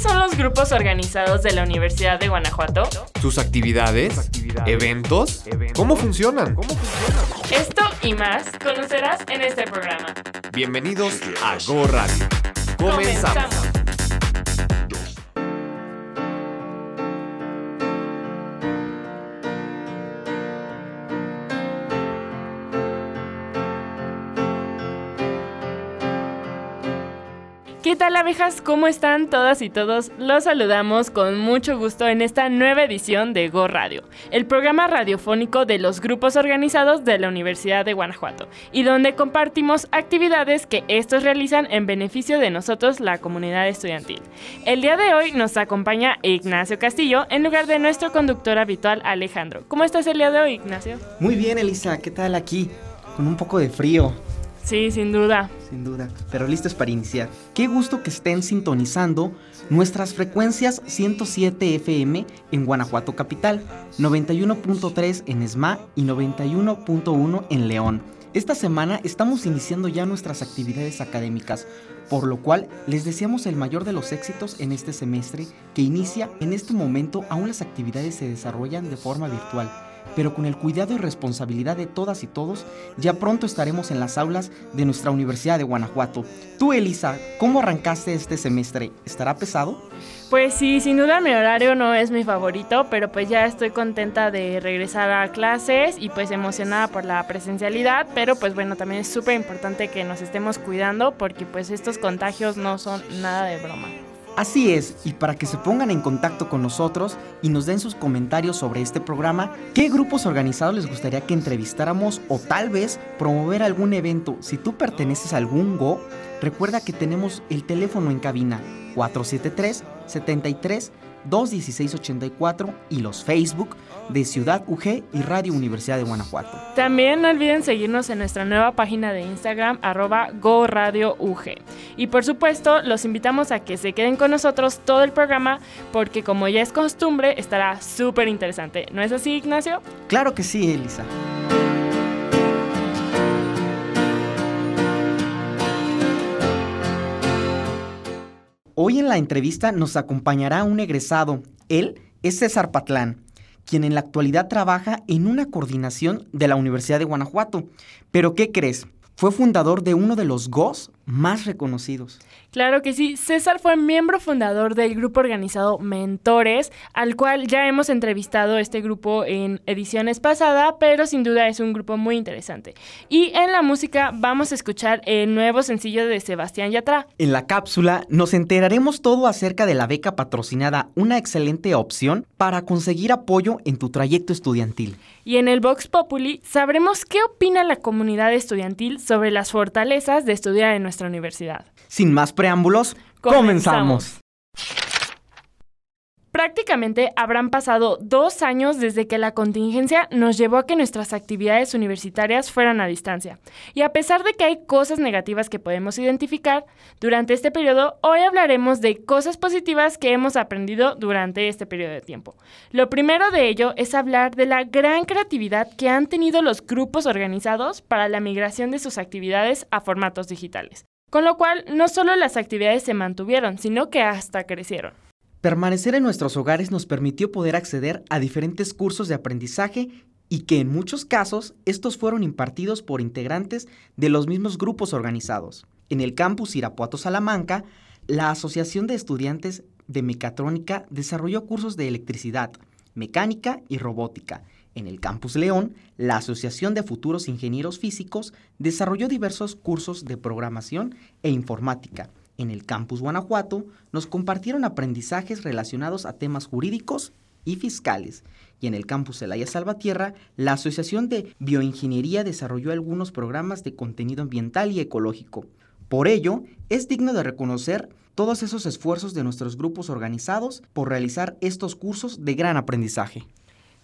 ¿Cuáles son los grupos organizados de la Universidad de Guanajuato? ¿Sus actividades? ¿Eventos? ¿Cómo funcionan? Esto y más conocerás en este programa. Bienvenidos a Go Radio. Comenzamos. ¿Qué tal abejas? ¿Cómo están todas y todos? Los saludamos con mucho gusto en esta nueva edición de Go Radio, el programa radiofónico de los grupos organizados de la Universidad de Guanajuato, y donde compartimos actividades que estos realizan en beneficio de nosotros, la comunidad estudiantil. El día de hoy nos acompaña Ignacio Castillo en lugar de nuestro conductor habitual Alejandro. ¿Cómo estás el día de hoy, Ignacio? Muy bien, Elisa, ¿qué tal aquí? Con un poco de frío. Sí, sin duda. Sin duda, pero listos para iniciar. Qué gusto que estén sintonizando nuestras frecuencias 107 FM en Guanajuato Capital, 91.3 en ESMA y 91.1 en León. Esta semana estamos iniciando ya nuestras actividades académicas, por lo cual les deseamos el mayor de los éxitos en este semestre que inicia en este momento aún las actividades se desarrollan de forma virtual pero con el cuidado y responsabilidad de todas y todos, ya pronto estaremos en las aulas de nuestra Universidad de Guanajuato. Tú, Elisa, ¿cómo arrancaste este semestre? ¿Estará pesado? Pues sí, sin duda mi horario no es mi favorito, pero pues ya estoy contenta de regresar a clases y pues emocionada por la presencialidad, pero pues bueno, también es súper importante que nos estemos cuidando porque pues estos contagios no son nada de broma. Así es, y para que se pongan en contacto con nosotros y nos den sus comentarios sobre este programa, qué grupos organizados les gustaría que entrevistáramos o tal vez promover algún evento. Si tú perteneces a algún Go, recuerda que tenemos el teléfono en cabina 473 73 21684 y los Facebook de Ciudad UG y Radio Universidad de Guanajuato. También no olviden seguirnos en nuestra nueva página de Instagram arroba GoRadioUG. Y por supuesto, los invitamos a que se queden con nosotros todo el programa porque como ya es costumbre, estará súper interesante. ¿No es así, Ignacio? Claro que sí, Elisa. Hoy en la entrevista nos acompañará un egresado. Él es César Patlán, quien en la actualidad trabaja en una coordinación de la Universidad de Guanajuato. Pero ¿qué crees? Fue fundador de uno de los GOS más reconocidos. Claro que sí, César fue miembro fundador del grupo organizado Mentores, al cual ya hemos entrevistado este grupo en ediciones pasadas, pero sin duda es un grupo muy interesante. Y en la música vamos a escuchar el nuevo sencillo de Sebastián Yatra. En la cápsula nos enteraremos todo acerca de la beca patrocinada, una excelente opción para conseguir apoyo en tu trayecto estudiantil. Y en el Vox Populi sabremos qué opina la comunidad estudiantil sobre las fortalezas de estudiar en nuestra universidad. Sin más preámbulos, comenzamos. Prácticamente habrán pasado dos años desde que la contingencia nos llevó a que nuestras actividades universitarias fueran a distancia. Y a pesar de que hay cosas negativas que podemos identificar, durante este periodo hoy hablaremos de cosas positivas que hemos aprendido durante este periodo de tiempo. Lo primero de ello es hablar de la gran creatividad que han tenido los grupos organizados para la migración de sus actividades a formatos digitales. Con lo cual, no solo las actividades se mantuvieron, sino que hasta crecieron. Permanecer en nuestros hogares nos permitió poder acceder a diferentes cursos de aprendizaje y que en muchos casos estos fueron impartidos por integrantes de los mismos grupos organizados. En el campus Irapuato Salamanca, la Asociación de Estudiantes de Mecatrónica desarrolló cursos de electricidad, mecánica y robótica. En el campus León, la Asociación de Futuros Ingenieros Físicos desarrolló diversos cursos de programación e informática en el campus Guanajuato nos compartieron aprendizajes relacionados a temas jurídicos y fiscales. Y en el campus Celaya Salvatierra, la Asociación de Bioingeniería desarrolló algunos programas de contenido ambiental y ecológico. Por ello, es digno de reconocer todos esos esfuerzos de nuestros grupos organizados por realizar estos cursos de gran aprendizaje.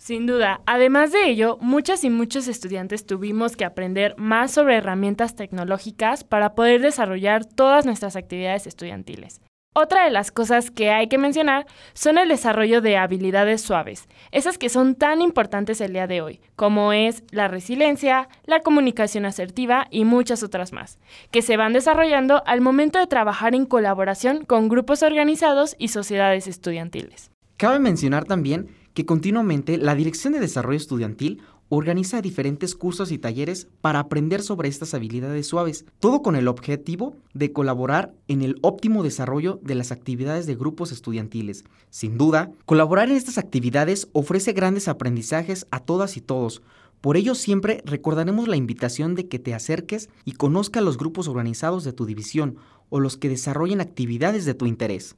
Sin duda. Además de ello, muchas y muchos estudiantes tuvimos que aprender más sobre herramientas tecnológicas para poder desarrollar todas nuestras actividades estudiantiles. Otra de las cosas que hay que mencionar son el desarrollo de habilidades suaves, esas que son tan importantes el día de hoy, como es la resiliencia, la comunicación asertiva y muchas otras más, que se van desarrollando al momento de trabajar en colaboración con grupos organizados y sociedades estudiantiles. Cabe mencionar también que continuamente la Dirección de Desarrollo Estudiantil organiza diferentes cursos y talleres para aprender sobre estas habilidades suaves, todo con el objetivo de colaborar en el óptimo desarrollo de las actividades de grupos estudiantiles. Sin duda, colaborar en estas actividades ofrece grandes aprendizajes a todas y todos. Por ello siempre recordaremos la invitación de que te acerques y conozca los grupos organizados de tu división o los que desarrollen actividades de tu interés.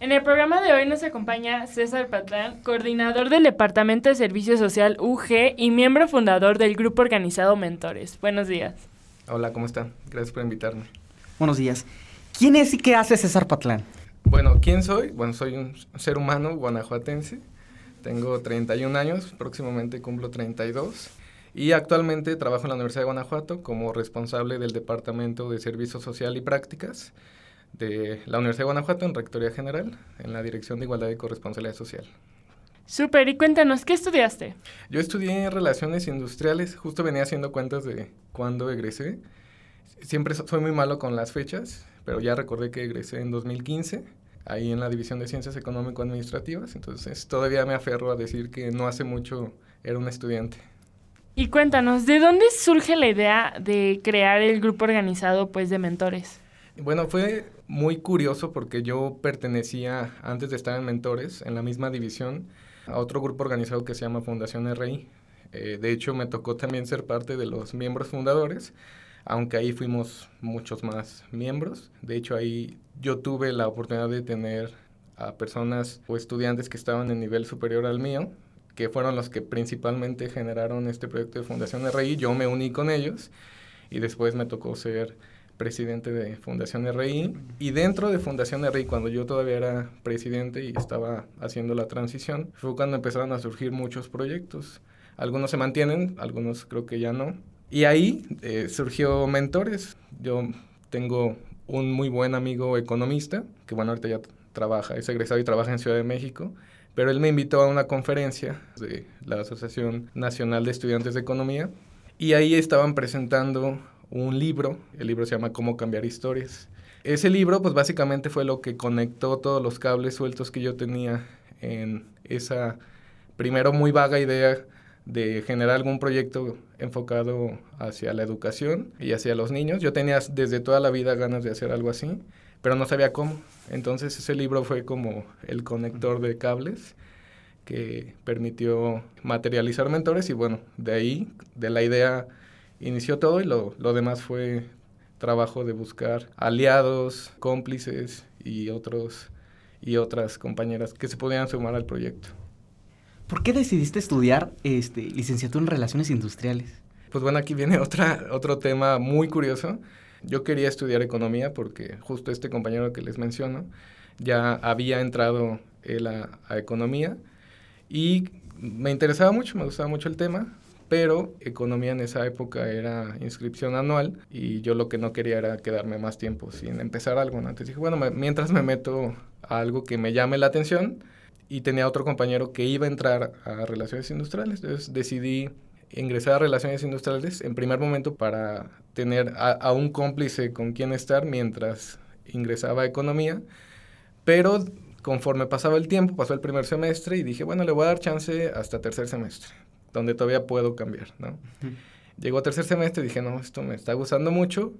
En el programa de hoy nos acompaña César Patlán, coordinador del Departamento de Servicio Social UG y miembro fundador del grupo organizado Mentores. Buenos días. Hola, ¿cómo están? Gracias por invitarme. Buenos días. ¿Quién es y qué hace César Patlán? Bueno, ¿quién soy? Bueno, soy un ser humano guanajuatense. Tengo 31 años, próximamente cumplo 32. Y actualmente trabajo en la Universidad de Guanajuato como responsable del Departamento de Servicio Social y Prácticas de la Universidad de Guanajuato en Rectoría General, en la Dirección de Igualdad y Corresponsabilidad Social. Súper, y cuéntanos, ¿qué estudiaste? Yo estudié Relaciones Industriales, justo venía haciendo cuentas de cuándo egresé. Siempre soy muy malo con las fechas, pero ya recordé que egresé en 2015, ahí en la División de Ciencias Económico-Administrativas, entonces todavía me aferro a decir que no hace mucho era un estudiante. Y cuéntanos, ¿de dónde surge la idea de crear el grupo organizado pues de mentores? Bueno, fue muy curioso porque yo pertenecía, antes de estar en Mentores, en la misma división, a otro grupo organizado que se llama Fundación RI. Eh, de hecho, me tocó también ser parte de los miembros fundadores, aunque ahí fuimos muchos más miembros. De hecho, ahí yo tuve la oportunidad de tener a personas o estudiantes que estaban en nivel superior al mío, que fueron los que principalmente generaron este proyecto de Fundación RI. Yo me uní con ellos y después me tocó ser presidente de Fundación RI. Y dentro de Fundación RI, cuando yo todavía era presidente y estaba haciendo la transición, fue cuando empezaron a surgir muchos proyectos. Algunos se mantienen, algunos creo que ya no. Y ahí eh, surgió Mentores. Yo tengo un muy buen amigo economista, que bueno, ahorita ya trabaja, es egresado y trabaja en Ciudad de México, pero él me invitó a una conferencia de la Asociación Nacional de Estudiantes de Economía y ahí estaban presentando un libro, el libro se llama Cómo cambiar historias. Ese libro pues básicamente fue lo que conectó todos los cables sueltos que yo tenía en esa primero muy vaga idea de generar algún proyecto enfocado hacia la educación y hacia los niños. Yo tenía desde toda la vida ganas de hacer algo así, pero no sabía cómo. Entonces ese libro fue como el conector de cables que permitió materializar mentores y bueno, de ahí, de la idea inició todo y lo, lo demás fue trabajo de buscar aliados, cómplices y otros y otras compañeras que se podían sumar al proyecto. ¿Por qué decidiste estudiar este, licenciatura en Relaciones Industriales? Pues bueno, aquí viene otra, otro tema muy curioso. Yo quería estudiar economía porque justo este compañero que les menciono ya había entrado él a, a economía y me interesaba mucho, me gustaba mucho el tema pero economía en esa época era inscripción anual y yo lo que no quería era quedarme más tiempo sin empezar algo. ¿no? Entonces dije, bueno, mientras me meto a algo que me llame la atención y tenía otro compañero que iba a entrar a relaciones industriales, entonces decidí ingresar a relaciones industriales en primer momento para tener a, a un cómplice con quien estar mientras ingresaba a economía, pero conforme pasaba el tiempo, pasó el primer semestre y dije, bueno, le voy a dar chance hasta tercer semestre donde todavía puedo cambiar, ¿no? Llegó tercer semestre dije, no, esto me está gustando mucho.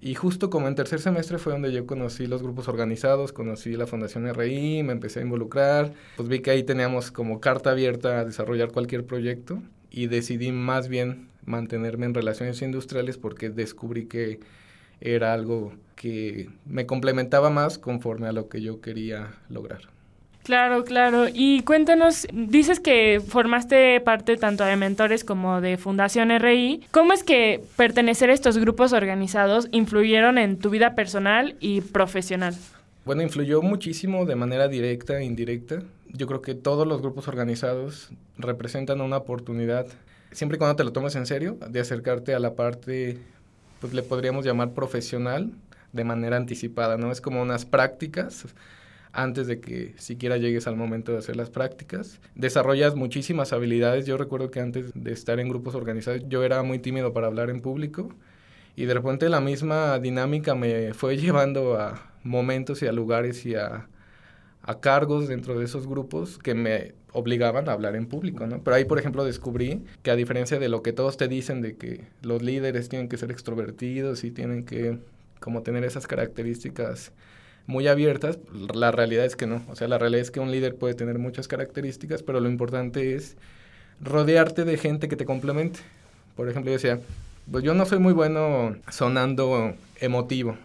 Y justo como en tercer semestre fue donde yo conocí los grupos organizados, conocí la Fundación RI, me empecé a involucrar, pues vi que ahí teníamos como carta abierta a desarrollar cualquier proyecto y decidí más bien mantenerme en relaciones industriales porque descubrí que era algo que me complementaba más conforme a lo que yo quería lograr. Claro, claro. Y cuéntanos, dices que formaste parte tanto de mentores como de Fundación RI. ¿Cómo es que pertenecer a estos grupos organizados influyeron en tu vida personal y profesional? Bueno, influyó muchísimo de manera directa e indirecta. Yo creo que todos los grupos organizados representan una oportunidad, siempre y cuando te lo tomes en serio, de acercarte a la parte, pues le podríamos llamar profesional de manera anticipada, ¿no? Es como unas prácticas antes de que siquiera llegues al momento de hacer las prácticas. Desarrollas muchísimas habilidades. Yo recuerdo que antes de estar en grupos organizados yo era muy tímido para hablar en público y de repente la misma dinámica me fue llevando a momentos y a lugares y a, a cargos dentro de esos grupos que me obligaban a hablar en público, ¿no? Pero ahí, por ejemplo, descubrí que a diferencia de lo que todos te dicen de que los líderes tienen que ser extrovertidos y tienen que como tener esas características muy abiertas, la realidad es que no. O sea, la realidad es que un líder puede tener muchas características, pero lo importante es rodearte de gente que te complemente. Por ejemplo, yo decía, pues yo no soy muy bueno sonando emotivo,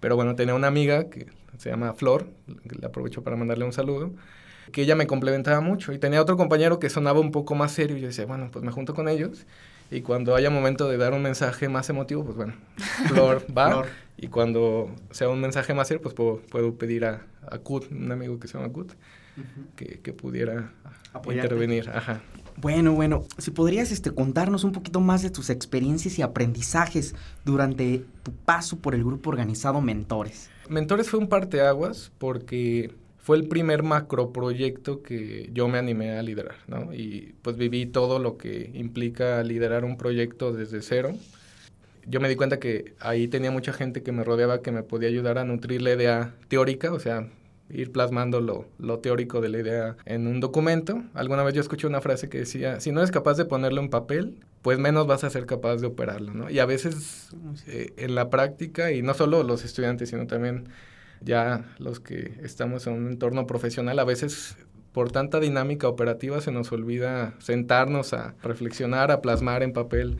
pero bueno, tenía una amiga que se llama Flor, que aprovecho para mandarle un saludo, que ella me complementaba mucho. Y tenía otro compañero que sonaba un poco más serio yo decía, bueno, pues me junto con ellos. Y cuando haya momento de dar un mensaje más emotivo, pues bueno, Flor va. Y cuando sea un mensaje más serio, pues puedo, pedir a, a Kut, un amigo que se llama Kut, que, pudiera intervenir. Ajá. Bueno, bueno, si podrías este, contarnos un poquito más de tus experiencias y aprendizajes durante tu paso por el grupo organizado Mentores. Mentores fue un parteaguas porque fue el primer macroproyecto que yo me animé a liderar, ¿no? Y pues viví todo lo que implica liderar un proyecto desde cero. Yo me di cuenta que ahí tenía mucha gente que me rodeaba que me podía ayudar a nutrir la idea teórica, o sea, ir plasmando lo, lo, teórico de la idea en un documento. Alguna vez yo escuché una frase que decía, si no eres capaz de ponerlo en papel, pues menos vas a ser capaz de operarlo, ¿no? Y a veces eh, en la práctica, y no solo los estudiantes, sino también ya los que estamos en un entorno profesional, a veces por tanta dinámica operativa se nos olvida sentarnos a reflexionar, a plasmar en papel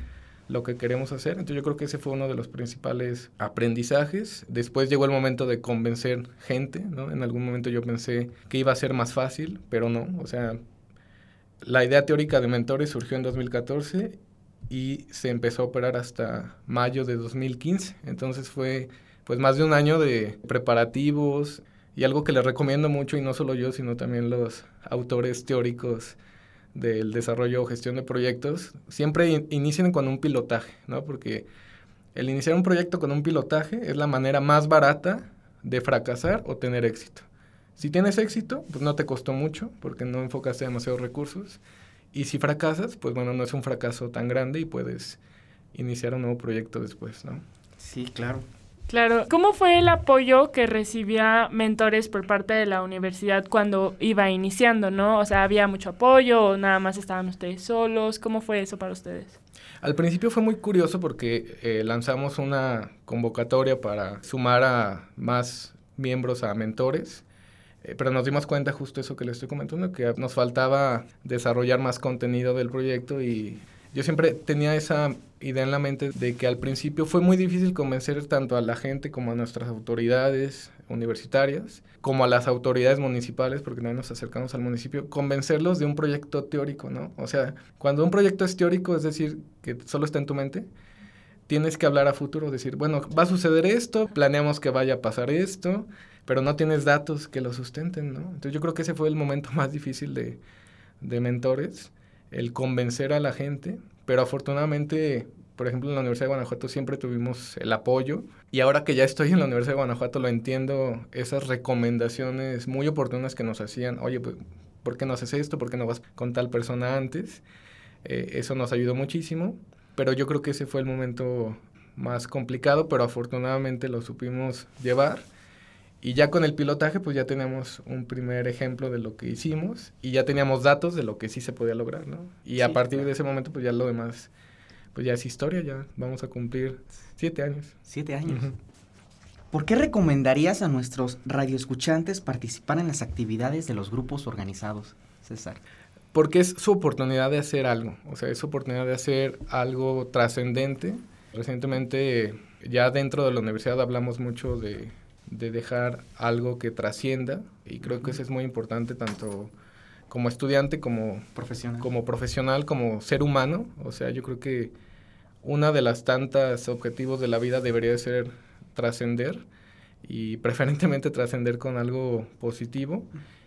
lo que queremos hacer. Entonces yo creo que ese fue uno de los principales aprendizajes. Después llegó el momento de convencer gente, ¿no? En algún momento yo pensé que iba a ser más fácil, pero no. O sea, la idea teórica de mentores surgió en 2014 y se empezó a operar hasta mayo de 2015. Entonces fue pues más de un año de preparativos y algo que les recomiendo mucho y no solo yo, sino también los autores teóricos del desarrollo o gestión de proyectos, siempre inicien con un pilotaje, ¿no? Porque el iniciar un proyecto con un pilotaje es la manera más barata de fracasar o tener éxito. Si tienes éxito, pues no te costó mucho porque no enfocaste demasiados recursos. Y si fracasas, pues bueno, no es un fracaso tan grande y puedes iniciar un nuevo proyecto después, ¿no? Sí, claro. Claro. ¿Cómo fue el apoyo que recibía mentores por parte de la universidad cuando iba iniciando, no? O sea, ¿había mucho apoyo o nada más estaban ustedes solos? ¿Cómo fue eso para ustedes? Al principio fue muy curioso porque eh, lanzamos una convocatoria para sumar a más miembros a mentores. Eh, pero nos dimos cuenta justo eso que les estoy comentando, que nos faltaba desarrollar más contenido del proyecto y yo siempre tenía esa idea en la mente de que al principio fue muy difícil convencer tanto a la gente como a nuestras autoridades universitarias, como a las autoridades municipales, porque no nos acercamos al municipio, convencerlos de un proyecto teórico, ¿no? O sea, cuando un proyecto es teórico, es decir, que solo está en tu mente, tienes que hablar a futuro, decir, bueno, va a suceder esto, planeamos que vaya a pasar esto, pero no tienes datos que lo sustenten, ¿no? Entonces yo creo que ese fue el momento más difícil de, de mentores el convencer a la gente, pero afortunadamente, por ejemplo, en la Universidad de Guanajuato siempre tuvimos el apoyo y ahora que ya estoy en la Universidad de Guanajuato lo entiendo, esas recomendaciones muy oportunas que nos hacían, oye, pues, ¿por qué no haces esto? ¿Por qué no vas con tal persona antes? Eh, eso nos ayudó muchísimo, pero yo creo que ese fue el momento más complicado, pero afortunadamente lo supimos llevar y ya con el pilotaje, pues ya tenemos un primer ejemplo de lo que hicimos y ya teníamos datos de lo que sí se podía lograr, ¿no? Y a partir de ese momento, pues ya lo demás, pues ya es historia, ya vamos a cumplir siete años. Siete años. ¿Por qué recomendarías a nuestros radioescuchantes participar en las actividades de los grupos organizados, César? Porque es su oportunidad de hacer algo, o sea, es su oportunidad de hacer algo trascendente. Recientemente, ya dentro de la universidad hablamos mucho de de dejar algo que trascienda y creo que eso es muy importante tanto como estudiante como profesional. como profesional, como ser humano, o sea, yo creo que una de las tantas objetivos de la vida debería ser trascender y preferentemente trascender con algo positivo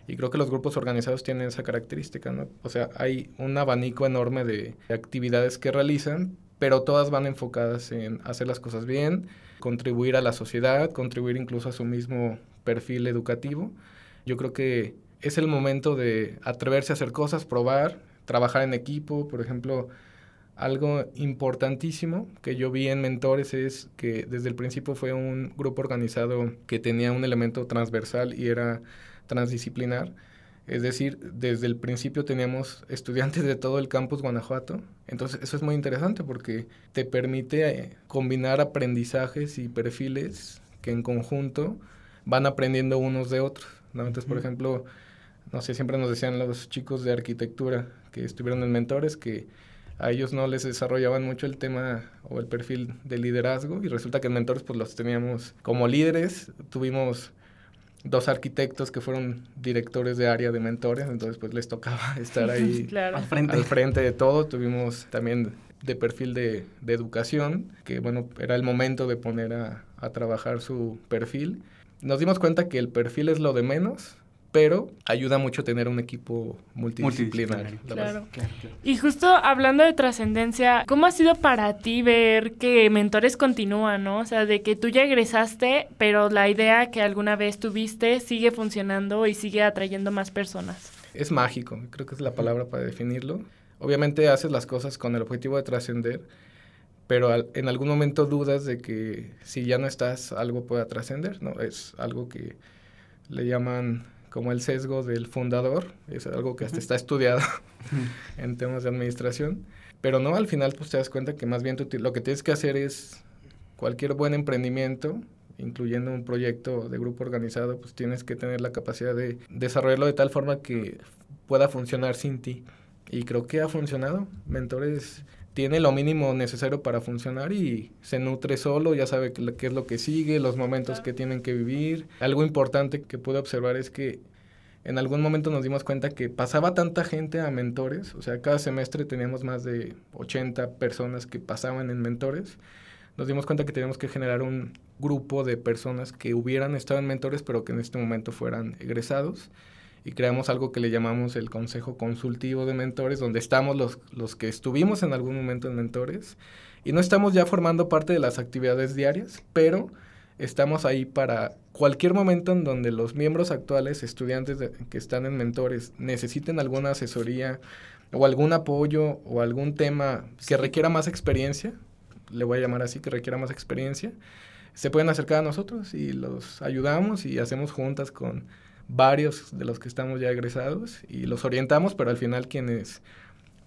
y creo que los grupos organizados tienen esa característica, ¿no? O sea, hay un abanico enorme de actividades que realizan, pero todas van enfocadas en hacer las cosas bien, contribuir a la sociedad, contribuir incluso a su mismo perfil educativo. Yo creo que es el momento de atreverse a hacer cosas, probar, trabajar en equipo, por ejemplo, algo importantísimo que yo vi en Mentores es que desde el principio fue un grupo organizado que tenía un elemento transversal y era transdisciplinar. Es decir, desde el principio teníamos estudiantes de todo el campus Guanajuato. Entonces, eso es muy interesante porque te permite eh, combinar aprendizajes y perfiles que en conjunto van aprendiendo unos de otros. Entonces, por ejemplo, no sé, siempre nos decían los chicos de arquitectura que estuvieron en mentores que a ellos no les desarrollaban mucho el tema o el perfil de liderazgo y resulta que en mentores pues los teníamos como líderes, tuvimos dos arquitectos que fueron directores de área de mentores, entonces pues les tocaba estar ahí al, frente. de todo, tuvimos también de perfil de, de, educación, que bueno, era el momento de poner a, a trabajar su perfil. Nos dimos cuenta que el perfil es lo de menos, pero ayuda mucho tener un equipo multidisciplinario. Claro. Y justo hablando de trascendencia, ¿cómo ha sido para ti ver que Mentores continúa, no? O sea, de que tú ya egresaste, pero la idea que alguna vez tuviste sigue funcionando y sigue atrayendo más personas. Es mágico, creo que es la palabra para definirlo. Obviamente haces las cosas con el objetivo de trascender, pero en algún momento dudas de que si ya no estás, algo pueda trascender, ¿no? Es algo que le llaman como el sesgo del fundador, es algo que hasta está estudiado en temas de administración, pero no, al final pues te das cuenta que más bien lo que tienes que hacer es cualquier buen emprendimiento, incluyendo un proyecto de grupo organizado, pues tienes que tener la capacidad de desarrollarlo de tal forma que pueda funcionar sin ti. Y creo que ha funcionado. Mentores tiene lo mínimo necesario para funcionar y se nutre solo, ya sabe qué es lo que sigue, los momentos que tienen que vivir. Algo importante que pude observar es que en algún momento nos dimos cuenta que pasaba tanta gente a mentores, o sea, cada semestre teníamos más de 80 personas que pasaban en mentores. Nos dimos cuenta que teníamos que generar un grupo de personas que hubieran estado en mentores, pero que en este momento fueran egresados y creamos algo que le llamamos el Consejo Consultivo de Mentores, donde estamos los, los que estuvimos en algún momento en mentores y no estamos ya formando parte de las actividades diarias, pero estamos ahí para cualquier momento en donde los miembros actuales, estudiantes que están en mentores, necesiten alguna asesoría o algún apoyo o algún tema que requiera más experiencia, le voy a llamar así, que requiera más experiencia, se pueden acercar a nosotros y los ayudamos y hacemos juntas con varios de los que estamos ya egresados y los orientamos, pero al final quienes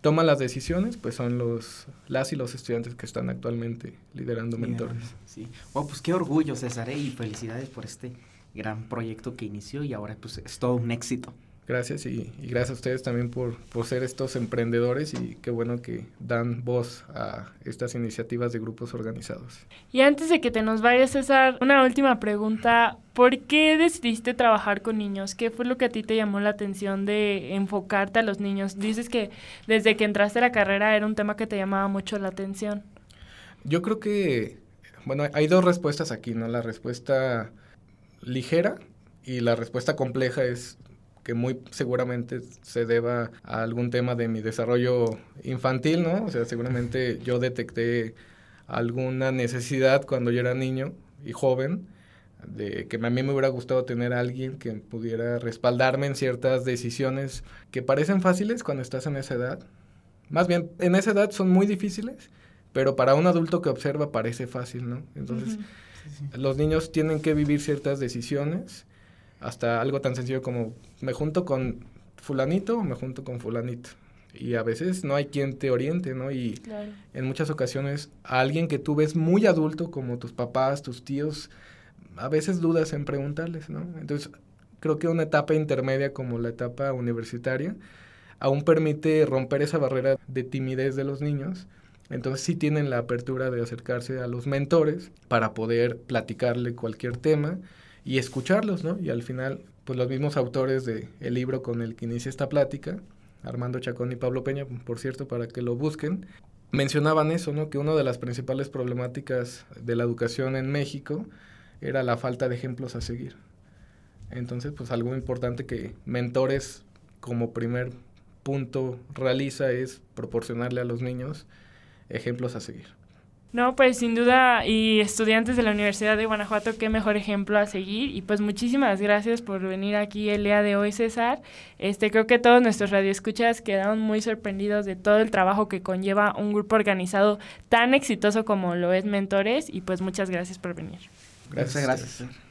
toman las decisiones pues son los las y los estudiantes que están actualmente liderando mentores. Sí. Wow, pues qué orgullo, César, ¿eh? y felicidades por este gran proyecto que inició y ahora pues es todo un éxito. Gracias y, gracias a ustedes también por, por, ser estos emprendedores y qué bueno que dan voz a estas iniciativas de grupos organizados. Y antes de que te nos vayas, César, una última pregunta. ¿Por qué decidiste trabajar con niños? ¿Qué fue lo que a ti te llamó la atención de enfocarte a los niños? Dices que desde que entraste a la carrera era un tema que te llamaba mucho la atención. Yo creo que, bueno, hay dos respuestas aquí, ¿no? La respuesta ligera y la respuesta compleja es que muy seguramente se deba a algún tema de mi desarrollo infantil, ¿no? O sea, seguramente yo detecté alguna necesidad cuando yo era niño y joven, de que a mí me hubiera gustado tener a alguien que pudiera respaldarme en ciertas decisiones que parecen fáciles cuando estás en esa edad. Más bien, en esa edad son muy difíciles, pero para un adulto que observa parece fácil, ¿no? Entonces, los niños tienen que vivir ciertas decisiones hasta algo tan sencillo como me junto con fulanito o me junto con fulanito. Y a veces no hay quien te oriente, ¿no? Y en muchas ocasiones a alguien que tú ves muy adulto, como tus papás, tus tíos, a veces dudas en preguntarles, ¿no? Entonces, creo que una etapa intermedia como la etapa universitaria aún permite romper esa barrera de timidez de los niños. Entonces sí tienen la apertura de acercarse a los mentores para poder platicarle cualquier tema y escucharlos, ¿no? Y al final, pues los mismos autores del el libro con el que inicia esta plática, Armando Chacón y Pablo Peña, por cierto, para que lo busquen, mencionaban eso, ¿no? Que una de las principales problemáticas de la educación en México era la falta de ejemplos a seguir. Entonces, pues algo importante que mentores como primer punto realiza es proporcionarle a los niños ejemplos a seguir. No, pues sin duda, y estudiantes de la Universidad de Guanajuato, qué mejor ejemplo a seguir. Y pues muchísimas gracias por venir aquí el día de hoy, César. Este, creo que todos nuestros radioescuchas quedaron muy sorprendidos de todo el trabajo que conlleva un grupo organizado tan exitoso como lo es Mentores. Y pues muchas gracias por venir. Gracias, gracias.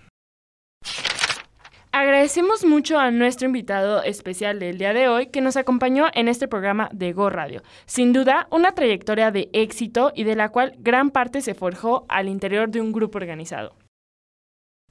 Agradecemos mucho a nuestro invitado especial del día de hoy que nos acompañó en este programa de Go Radio. Sin duda, una trayectoria de éxito y de la cual gran parte se forjó al interior de un grupo organizado.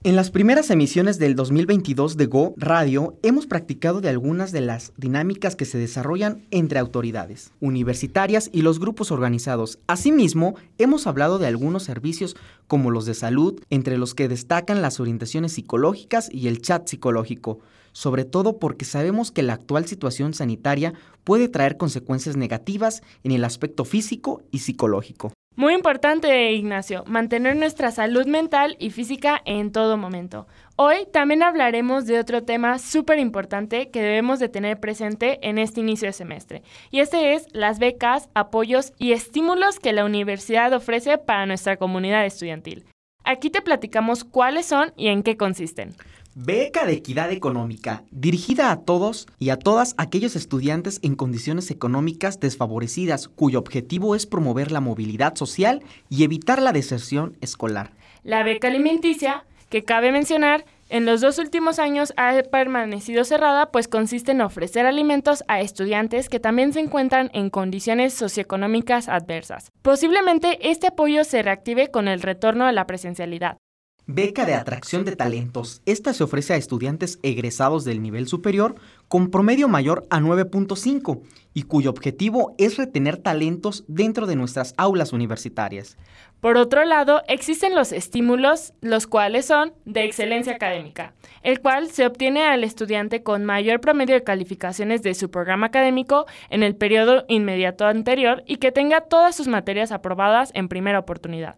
En las primeras emisiones del 2022 de Go Radio hemos practicado de algunas de las dinámicas que se desarrollan entre autoridades universitarias y los grupos organizados. Asimismo, hemos hablado de algunos servicios como los de salud, entre los que destacan las orientaciones psicológicas y el chat psicológico, sobre todo porque sabemos que la actual situación sanitaria puede traer consecuencias negativas en el aspecto físico y psicológico. Muy importante, Ignacio, mantener nuestra salud mental y física en todo momento. Hoy también hablaremos de otro tema súper importante que debemos de tener presente en este inicio de semestre, y este es las becas, apoyos y estímulos que la universidad ofrece para nuestra comunidad estudiantil. Aquí te platicamos cuáles son y en qué consisten. Beca de Equidad Económica, dirigida a todos y a todas aquellos estudiantes en condiciones económicas desfavorecidas, cuyo objetivo es promover la movilidad social y evitar la deserción escolar. La beca alimenticia, que cabe mencionar, en los dos últimos años ha permanecido cerrada, pues consiste en ofrecer alimentos a estudiantes que también se encuentran en condiciones socioeconómicas adversas. Posiblemente este apoyo se reactive con el retorno a la presencialidad. Beca de atracción de talentos. Esta se ofrece a estudiantes egresados del nivel superior con promedio mayor a 9.5 y cuyo objetivo es retener talentos dentro de nuestras aulas universitarias. Por otro lado, existen los estímulos, los cuales son de excelencia académica, el cual se obtiene al estudiante con mayor promedio de calificaciones de su programa académico en el periodo inmediato anterior y que tenga todas sus materias aprobadas en primera oportunidad.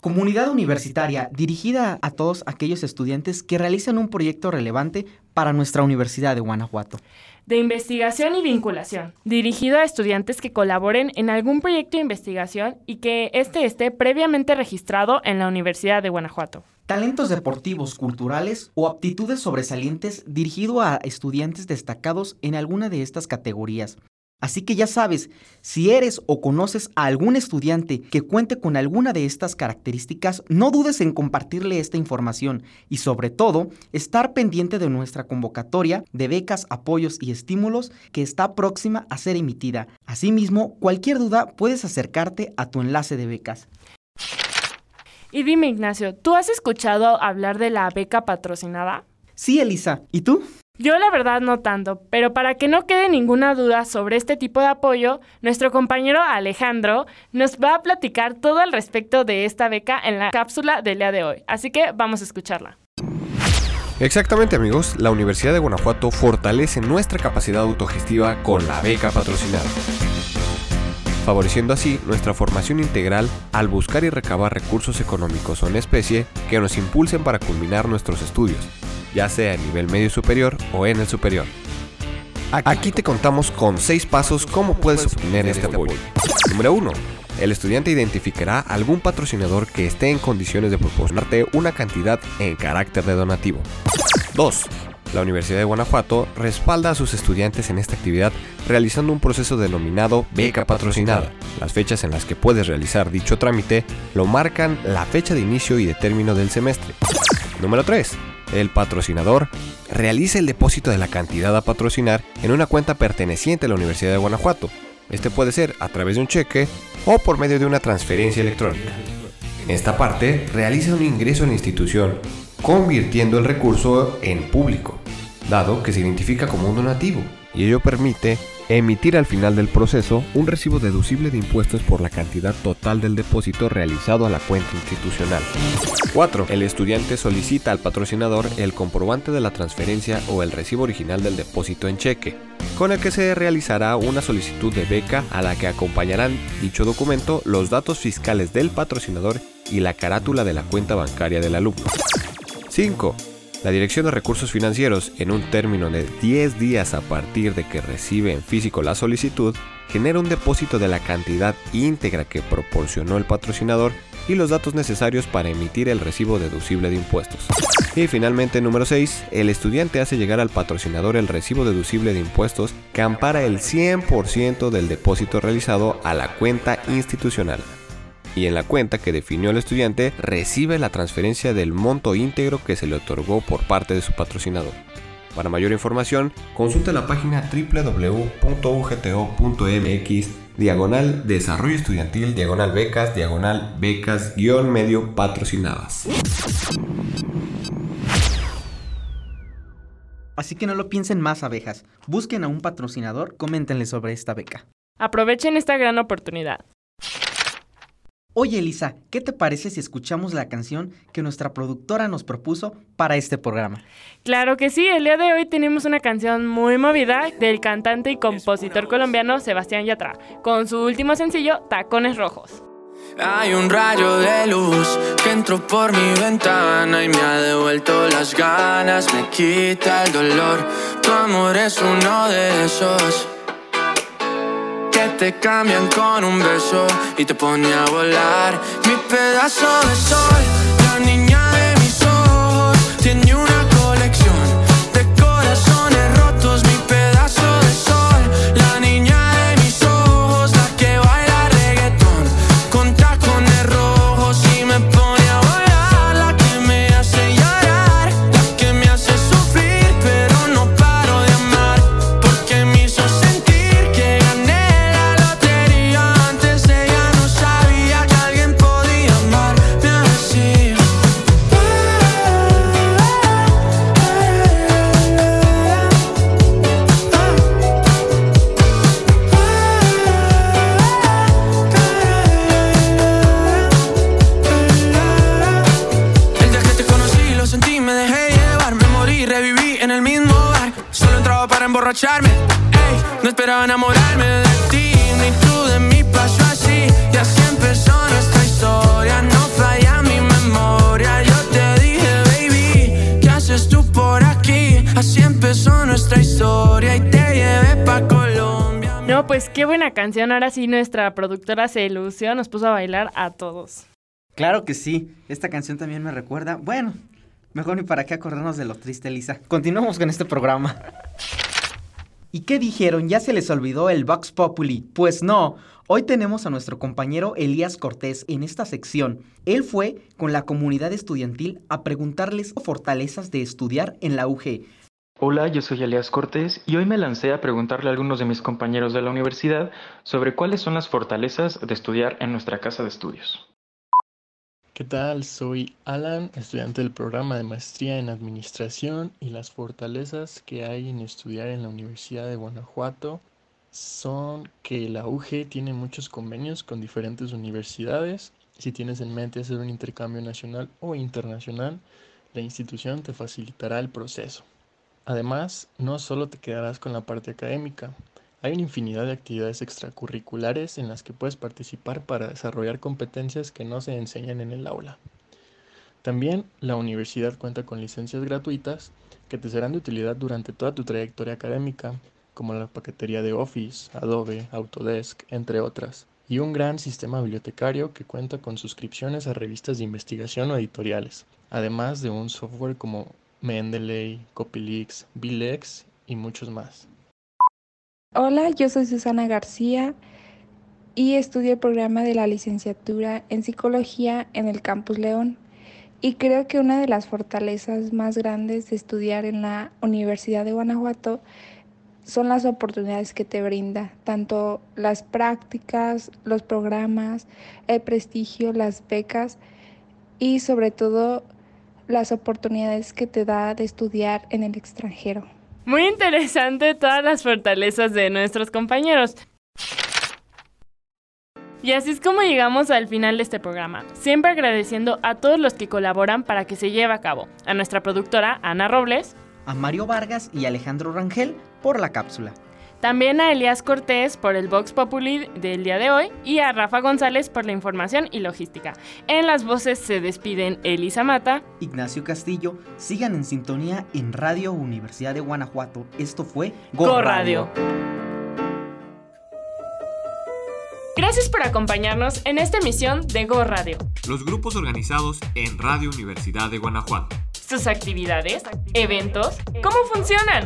Comunidad universitaria dirigida a todos aquellos estudiantes que realizan un proyecto relevante para nuestra Universidad de Guanajuato. De investigación y vinculación, dirigido a estudiantes que colaboren en algún proyecto de investigación y que éste esté previamente registrado en la Universidad de Guanajuato. Talentos deportivos, culturales o aptitudes sobresalientes dirigido a estudiantes destacados en alguna de estas categorías, Así que ya sabes, si eres o conoces a algún estudiante que cuente con alguna de estas características, no dudes en compartirle esta información y sobre todo estar pendiente de nuestra convocatoria de becas, apoyos y estímulos que está próxima a ser emitida. Asimismo, cualquier duda puedes acercarte a tu enlace de becas. Y dime Ignacio, ¿tú has escuchado hablar de la beca patrocinada? Sí, Elisa. ¿Y tú? Yo la verdad no tanto, pero para que no quede ninguna duda sobre este tipo de apoyo, nuestro compañero Alejandro nos va a platicar todo al respecto de esta beca en la cápsula del día de hoy. Así que vamos a escucharla. Exactamente amigos, la Universidad de Guanajuato fortalece nuestra capacidad autogestiva con la beca patrocinada, favoreciendo así nuestra formación integral al buscar y recabar recursos económicos o en especie que nos impulsen para culminar nuestros estudios ya sea a nivel medio superior o en el superior. Aquí te contamos con 6 pasos cómo puedes obtener este apoyo. Número 1. El estudiante identificará algún patrocinador que esté en condiciones de proporcionarte una cantidad en carácter de donativo. 2. La Universidad de Guanajuato respalda a sus estudiantes en esta actividad realizando un proceso denominado beca patrocinada. Las fechas en las que puedes realizar dicho trámite lo marcan la fecha de inicio y de término del semestre. Número 3 el patrocinador realiza el depósito de la cantidad a patrocinar en una cuenta perteneciente a la Universidad de Guanajuato. Este puede ser a través de un cheque o por medio de una transferencia electrónica. En esta parte, realiza un ingreso en la institución, convirtiendo el recurso en público, dado que se identifica como un donativo, y ello permite emitir al final del proceso un recibo deducible de impuestos por la cantidad total del depósito realizado a la cuenta institucional. 4. El estudiante solicita al patrocinador el comprobante de la transferencia o el recibo original del depósito en cheque, con el que se realizará una solicitud de beca a la que acompañarán dicho documento los datos fiscales del patrocinador y la carátula de la cuenta bancaria del alumno. 5. La Dirección de Recursos Financieros, en un término de 10 días a partir de que recibe en físico la solicitud, genera un depósito de la cantidad íntegra que proporcionó el patrocinador y los datos necesarios para emitir el recibo deducible de impuestos. Y finalmente, número 6, el estudiante hace llegar al patrocinador el recibo deducible de impuestos que ampara el 100% del depósito realizado a la cuenta institucional y en la cuenta que definió el estudiante recibe la transferencia del monto íntegro que se le otorgó por parte de su patrocinador. Para mayor información, consulte la página www.ugto.mx diagonal desarrollo estudiantil diagonal becas diagonal becas guion medio patrocinadas. Así que no lo piensen más abejas, busquen a un patrocinador, coméntenle sobre esta beca. Aprovechen esta gran oportunidad. Oye Elisa, ¿qué te parece si escuchamos la canción que nuestra productora nos propuso para este programa? Claro que sí, el día de hoy tenemos una canción muy movida del cantante y compositor colombiano Sebastián Yatra, con su último sencillo, Tacones Rojos. Hay un rayo de luz que entró por mi ventana y me ha devuelto las ganas, me quita el dolor. Tu amor es uno de esos te cambian con un beso y te pone a volar. Mi pedazo de sol, la niña pues qué buena canción. Ahora sí, nuestra productora se ilusió, nos puso a bailar a todos. Claro que sí, esta canción también me recuerda. Bueno, mejor ni para qué acordarnos de lo triste, Lisa. Continuamos con este programa. ¿Y qué dijeron? ¿Ya se les olvidó el Vox Populi? Pues no, hoy tenemos a nuestro compañero Elías Cortés en esta sección. Él fue con la comunidad estudiantil a preguntarles fortalezas de estudiar en la UG. Hola, yo soy Elías Cortés y hoy me lancé a preguntarle a algunos de mis compañeros de la universidad sobre cuáles son las fortalezas de estudiar en nuestra casa de estudios. ¿Qué tal? Soy Alan, estudiante del programa de maestría en Administración y las fortalezas que hay en estudiar en la Universidad de Guanajuato son que la UG tiene muchos convenios con diferentes universidades. Si tienes en mente hacer un intercambio nacional o internacional, la institución te facilitará el proceso. Además, no solo te quedarás con la parte académica, hay una infinidad de actividades extracurriculares en las que puedes participar para desarrollar competencias que no se enseñan en el aula. También la universidad cuenta con licencias gratuitas que te serán de utilidad durante toda tu trayectoria académica, como la paquetería de Office, Adobe, Autodesk, entre otras, y un gran sistema bibliotecario que cuenta con suscripciones a revistas de investigación o editoriales, además de un software como Mendeley, Copylix, Bilex y muchos más. Hola, yo soy Susana García y estudio el programa de la licenciatura en psicología en el Campus León. Y creo que una de las fortalezas más grandes de estudiar en la Universidad de Guanajuato son las oportunidades que te brinda, tanto las prácticas, los programas, el prestigio, las becas y sobre todo las oportunidades que te da de estudiar en el extranjero. Muy interesante todas las fortalezas de nuestros compañeros. Y así es como llegamos al final de este programa, siempre agradeciendo a todos los que colaboran para que se lleve a cabo, a nuestra productora Ana Robles, a Mario Vargas y Alejandro Rangel por la cápsula. También a Elías Cortés por el Vox Populi del día de hoy y a Rafa González por la información y logística. En las voces se despiden Elisa Mata, Ignacio Castillo. Sigan en sintonía en Radio Universidad de Guanajuato. Esto fue Go, Radio. Gracias por acompañarnos en esta emisión de Go Radio. Los grupos organizados en Radio Universidad de Guanajuato. Sus actividades, eventos, ¿cómo funcionan?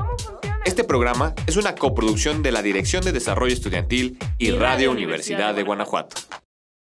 Este programa es una coproducción de la Dirección de Desarrollo Estudiantil y, Radio Universidad de Guanajuato.